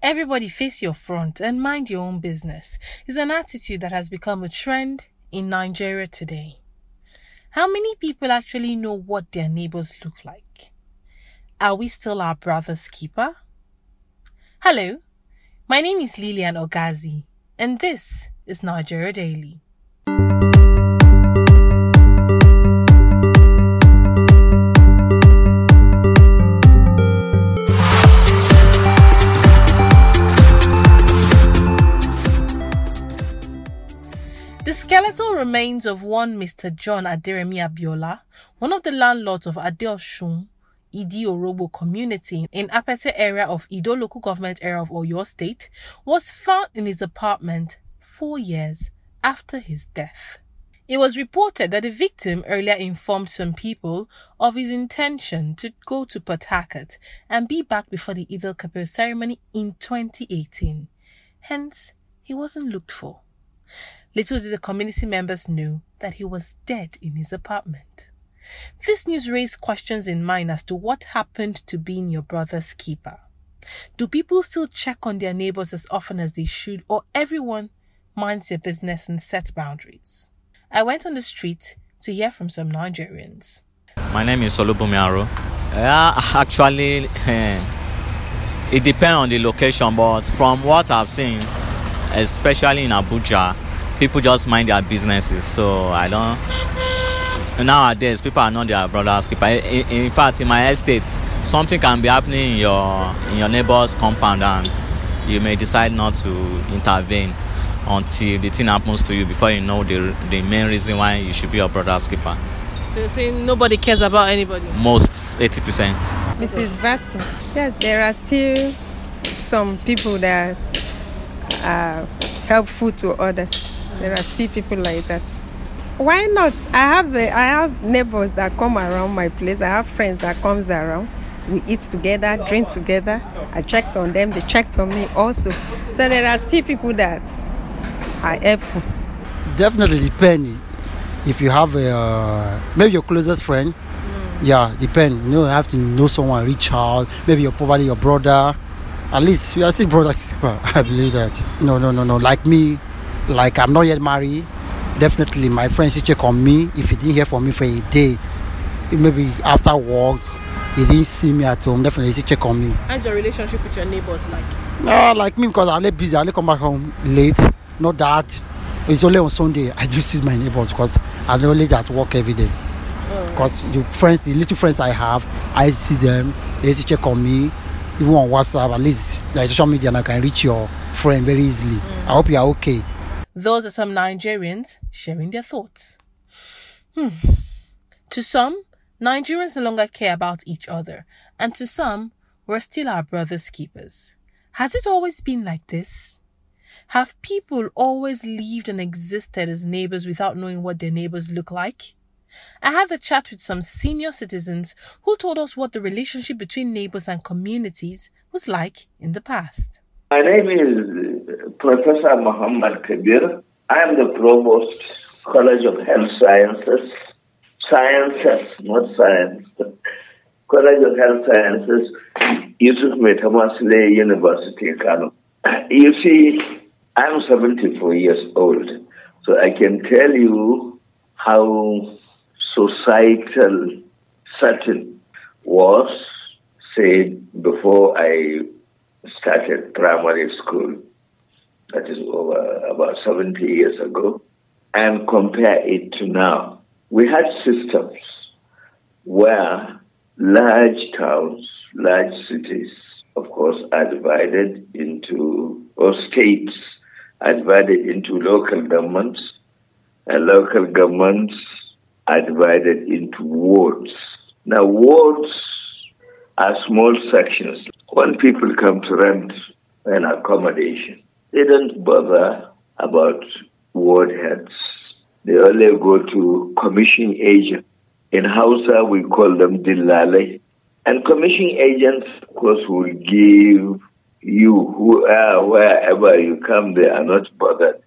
Everybody face your front and mind your own business is an attitude that has become a trend in Nigeria today. How many people actually know what their neighbors look like? Are we still our brother's keeper? Hello, my name is Lilian Ogazi, and this is Nigeria Daily. Skeletal remains of one Mr. John Aderemi Abiola, one of the landlords of Adeosun, Idi Orobo community in Apete area of Ido local government area of Oyo state, was found in his apartment four years after his death. It was reported that the victim earlier informed some people of his intention to go to Port Harcourt and be back before the Eid al-Kabir ceremony in 2018. Hence, he wasn't looked for. Little did the community members know that he was dead in his apartment. This news raised questions in mind as to what happened to being your brother's keeper. Do people still check on their neighbors as often as they should, or everyone minds their business and sets boundaries? I went on the street to hear from some Nigerians. My name is Aro. Yeah, actually, eh, it depends on the location, but from what I've seen, especially in Abuja, people just mind their businesses. So I don't. Nowadays, people are not their brothers' keeper. In, in fact, in my estate, something can be happening in your in your neighbor's compound, and you may decide not to intervene until the thing happens to you before you know the the main reason why you should be your brother's keeper. So you're saying nobody cares about anybody? Most, 80%. Mrs. Bassi, yes, there are still some people that are helpful to others. There are still people like that. Why not? I have a, I have neighbors that come around my place. I have friends that comes around. We eat together, drink together. I checked on them. They checked on me also. So there are still people that are helpful. Definitely depend. If you have a uh, maybe your closest friend, yeah, depend. You know, you have to know someone, reach out. Maybe your probably your brother. At least we are still brothers. I believe that. No, no, no, no. Like me, like I'm not yet married, definitely my friends check on me. If he didn't hear from me for a day, maybe after work, he didn't see me at home, definitely he check on me. How's your relationship with your neighbors like? Uh, like me because I only busy, I only come back home late. Not that it's only on Sunday I do see my neighbors because I'm only at work every day. Because the friends, the little friends I have, I see them. They used to check on me, even on WhatsApp. At least like social media, I can reach your friend very easily. I hope you are okay. Those are some Nigerians sharing their thoughts. Hmm. To some, Nigerians no longer care about each other, and to some, we're still our brothers' keepers. Has it always been like this? Have people always lived and existed as neighbors without knowing what their neighbors look like? I had a chat with some senior citizens who told us what the relationship between neighbors and communities was like in the past. My name is uh, Professor Muhammad Kabir. I am the Provost, College of Health Sciences. Sciences, not science. College of Health Sciences, Yusuf Maitama Sule University, Kano. You see, I'm 74 years old, so I can tell you how societal setting was, say, before I started primary school. That is over about 70 years ago. And compare it to now. We had systems where large towns, large cities, of course, are divided into, or states are divided into local governments, and local governments are divided into wards. Now, wards are small sections. When people come to rent an accommodation, they don't bother about ward heads. They only go to commission agents. In Hausa, we call them Dillale. And commission agents, of course, will give you, who are wherever you come, they are not bothered.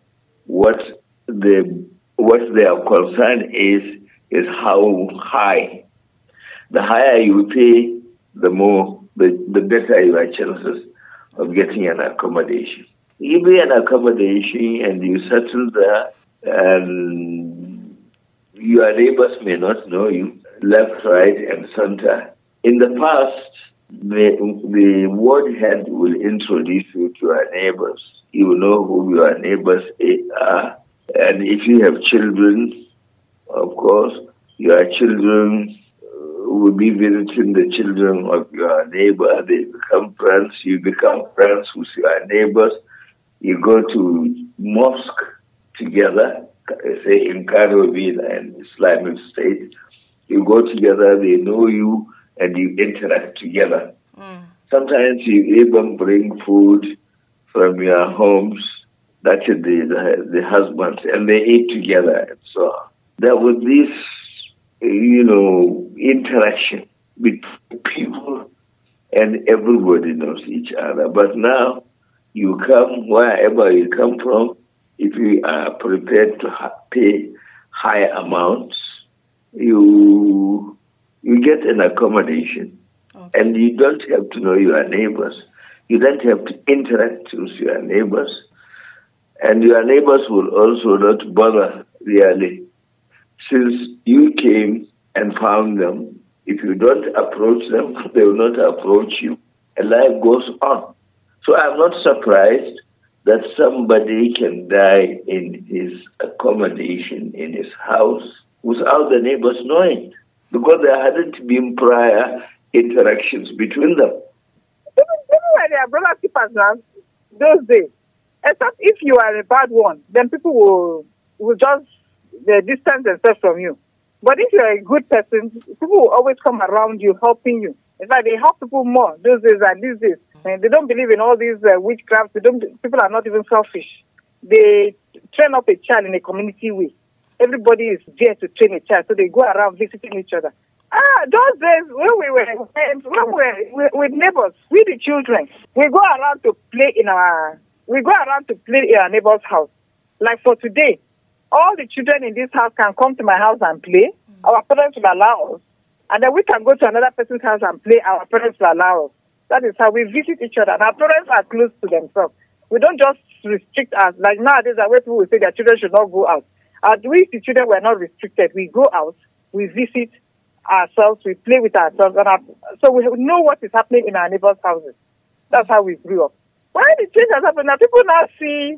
What the what their concern is is how high. The higher you pay, the more the, the better your chances of getting an accommodation. You be an accommodation and you settle there, and your neighbors may not know you, left, right, and center. In the past, the, the ward head will introduce you to your neighbors. You know who your neighbors are. And if you have children, of course, your children will be visiting the children of your neighbor. They become friends. You become friends with your neighbors. You go to mosque together, say in Karovina and Islamic State. You go together, they know you, and you interact together. Mm. Sometimes you even bring food from your homes, that is the, the, the husbands, and they eat together and so on. There was this, you know, interaction between people and everybody knows each other. But now you come wherever you come from, if you are prepared to pay high amounts, you you get an accommodation, okay. and you don't have to know your neighbors. You don't have to interact with your neighbors, and your neighbors will also not bother really, since you came and found them. If you don't approach them, they will not approach you, and life goes on. So I'm not surprised that somebody can die in his accommodation in his house without the neighbors knowing because there hadn't been prior interactions between them. When they are brother keepers now, those days, except if you are a bad one, then people will will just uh, distance themselves from you. But if you're a good person, people will always come around you, helping you. In fact, they help people more those days than these days. And they don't believe in all these uh, witchcraft. They don't. People are not even selfish. They train up a child in a community way. Everybody is there to train a child, so they go around visiting each other. Ah, those days when we were friends, when we were with neighbors, we the children, we go around to play in our we go around to play in our neighbor's house. Like for today, all the children in this house can come to my house and play. Our parents will allow us, and then we can go to another person's house and play. Our parents will allow us. That is how we visit each other. And our parents are close to themselves. We don't just restrict us. Like nowadays, the way people will say their children should not go out. Uh, we, the children, were not restricted. We go out, we visit ourselves, we play with ourselves. and our, So we know what is happening in our neighbors' houses. That's how we grew up. Why the change has happened now? People now see,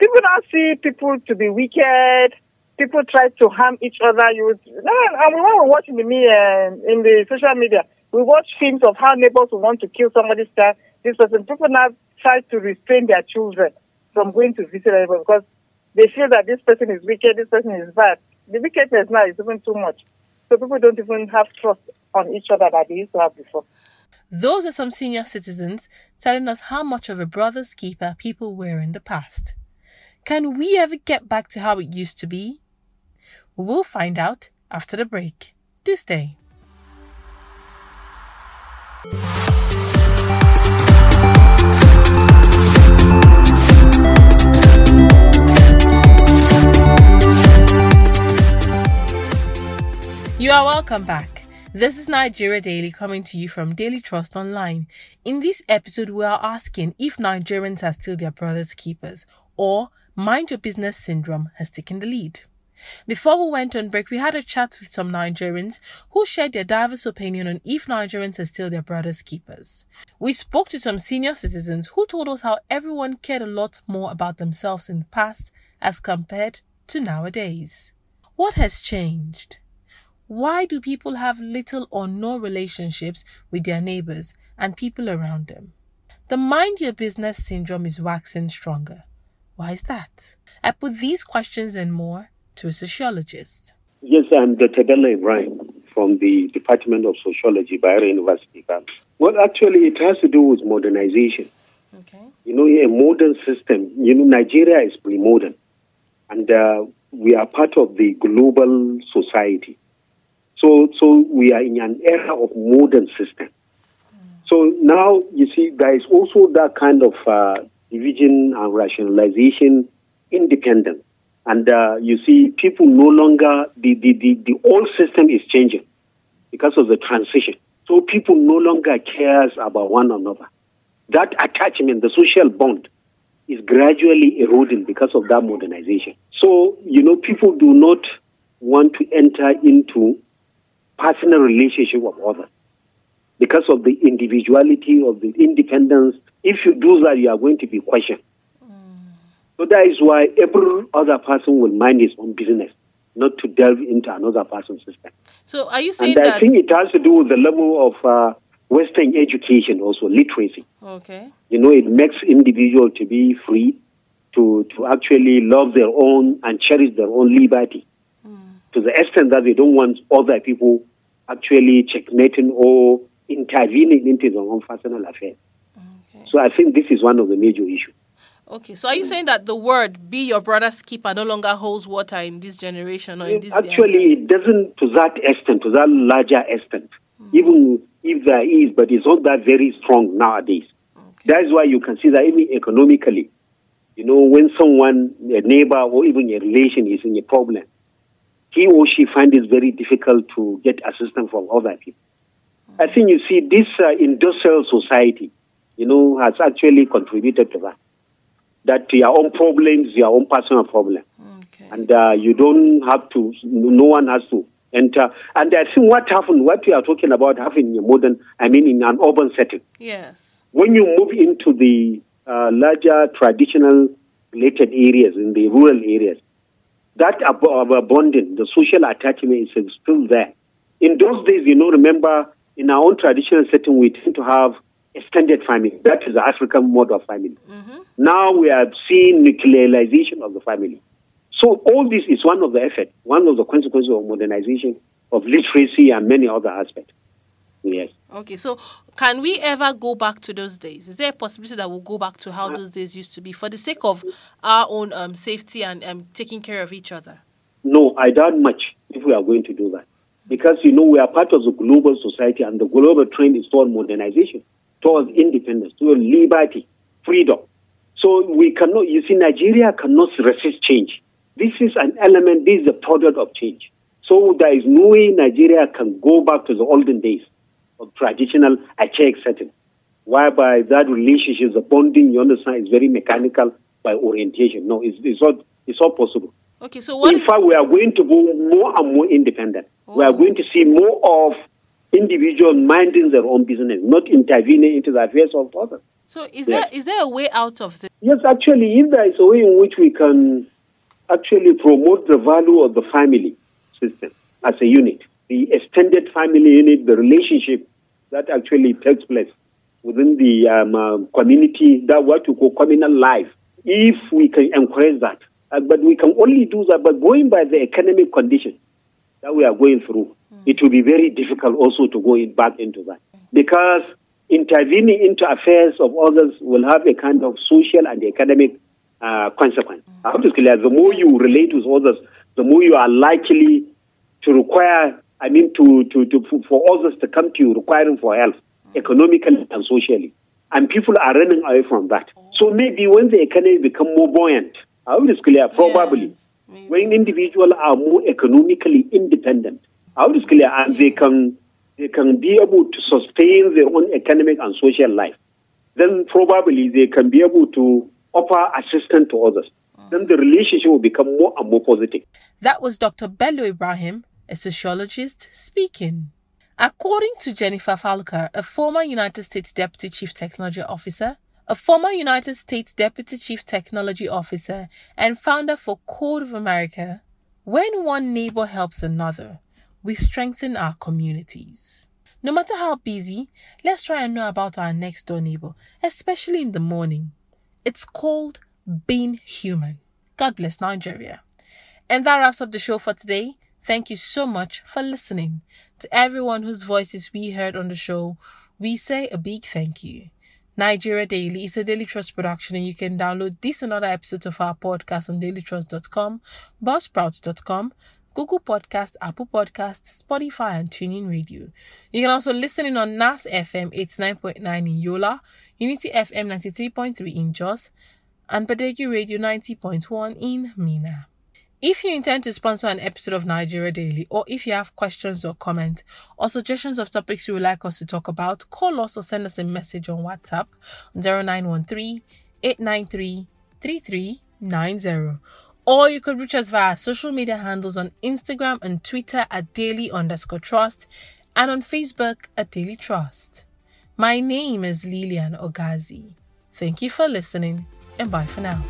people now see people to be wicked. People try to harm each other. You would, and when we watch in the media, uh, in the social media, we watch films of how neighbors will want to kill somebody's child. This person, people now try to restrain their children from going to visit anyone because they feel that this person is wicked, this person is bad. The wickedness now is even too much. So people don't even have trust on each other that they used to have before. Those are some senior citizens telling us how much of a brother's keeper people were in the past. Can we ever get back to how it used to be? We'll find out after the break. Do stay. You are welcome back. This is Nigeria Daily coming to you from Daily Trust Online. In this episode, we are asking if Nigerians are still their brother's keepers or mind your business syndrome has taken the lead. Before we went on break, we had a chat with some Nigerians who shared their diverse opinion on if Nigerians are still their brothers' keepers. We spoke to some senior citizens who told us how everyone cared a lot more about themselves in the past as compared to nowadays. What has changed? Why do people have little or no relationships with their neighbors and people around them? The mind your business syndrome is waxing stronger. Why is that? I put these questions and more to a sociologist. Yes, I'm Dr. Bello Ibrahim from the Department of Sociology, Bayero University. Well, actually, it has to do with modernization. Okay. You know, a modern system. You know, Nigeria is pre-modern, and uh, we are part of the global society. So, so we are in an era of modern system. Mm. So now you see, there is also that kind of uh, division and rationalization independent. And uh, you see, people no longer, the, the, the, the old system is changing because of the transition. So people no longer cares about one another. that attachment, the social bond, is gradually eroding because of that modernization. So, you know, people do not want to enter into personal relationship with others because of the individuality of the independence. If you do that, you are going to be questioned. So that is why every other person will mind his own business, not to delve into another person's system. So, are you saying and that? I think it has to do with the level of uh, Western education, also literacy. Okay. You know, it makes individuals to be free, to to actually love their own and cherish their own liberty, to the extent that they don't want other people actually checkmating or intervening into their own personal affairs. So I think this is one of the major issues. Okay. So, are you saying that the word "be your brother's keeper" no longer holds water in this generation or in this day? Actually, it doesn't to that extent, to that larger extent. Hmm. Even if there is, but it's not that very strong nowadays. That's why you can see that even economically, you know, when someone, a neighbor or even a relation is in a problem, he or she finds it very difficult to get assistance from other people. I think you see this uh, industrial society, you know, has actually contributed to that. That your own problems, your own personal problem, Okay. and uh, you don't have to. No one has to enter. And I think what happened, what we are talking about, happened in a modern, I mean, in an urban setting Yes. when you move into the uh, larger traditional related areas, in the rural areas, that ab- ab- abundant, the social attachment is still there. In those days, you know, remember, in our own traditional setting, we tend to have extended family. That is the African mode of family. Now we are seeing nuclearization of the family. So all this is one of the effects, one of the consequences of modernization, of literacy, and many other aspects. Yes. Okay. So, can we ever go back to those days? Is there a possibility that we'll go back to how those days used to be for the sake of our own um, safety and um, taking care of each other? No, I doubt much if we are going to do that. Because, you know, we are part of the global society and the global trend is toward modernization, towards independence, towards liberty, freedom. So we cannot, you see, Nigeria cannot resist change. This is an element, this is a product of change. So there is no way Nigeria can go back to the olden days of traditional archaic setting, whereby that relationship, the bonding, you understand, is very mechanical by orientation. No, it's, it's, not, it's not possible. Okay. So, what in fact, we are going to go more and more independent. We are Oh. going to see more of individuals minding their own business, not intervening into the affairs of others. so? Is Yeah. there is there a way out of this? Yes, actually, if there is a way in which we can actually promote the value of the family system as a unit, the extended family unit, the relationship that actually takes place within the um, uh, community, that what you call communal life, if we can encourage that. Uh, but we can only do that by going by the economic condition that we are going through. It will be very difficult also to go in, back into that because intervening into affairs of others will have a kind of social and economic uh, consequence. Obviously, the more you relate with others, the more you are likely to require, I mean, to, to, to for others to come to you requiring for help, economically and socially. And people are running away from that. So maybe when the economy become more buoyant, obviously, probably, Yes, maybe. when individuals are more economically independent, obviously, and they can they can be able to sustain their own economic and social life, then probably they can be able to offer assistance to others. Mm. Then the relationship will become more and more positive. That was Dr. Bello Ibrahim, a sociologist, speaking. According to Jennifer Pahlka, a former United States Deputy Chief Technology Officer, a former United States Deputy Chief Technology Officer, and founder for Code of America, when one neighbor helps another, we strengthen our communities. No matter how busy, let's try and know about our next door neighbor, especially in the morning. It's called being human. God bless Nigeria. And that wraps up the show for today. Thank you so much for listening. To everyone whose voices we heard on the show, we say a big thank you. Nigeria Daily is a Daily Trust production, and you can download this and other episodes of our podcast on dailytrust.com, buzzsprouts.com, Google Podcasts, Apple Podcasts, Spotify, and TuneIn Radio. You can also listen in on NAS FM 89.9 in Yola, Unity FM 93.3 in Jos, and Badeggi Radio 90.1 in Minna. If you intend to sponsor an episode of Nigeria Daily, or if you have questions or comments, or suggestions of topics you would like us to talk about, call us or send us a message on WhatsApp 0913 893 3390. Or you could reach us via social media handles on Instagram and Twitter at daily underscore trust and on Facebook at Daily Trust. My name is Lilian Ogazi. Thank you for listening and bye for now.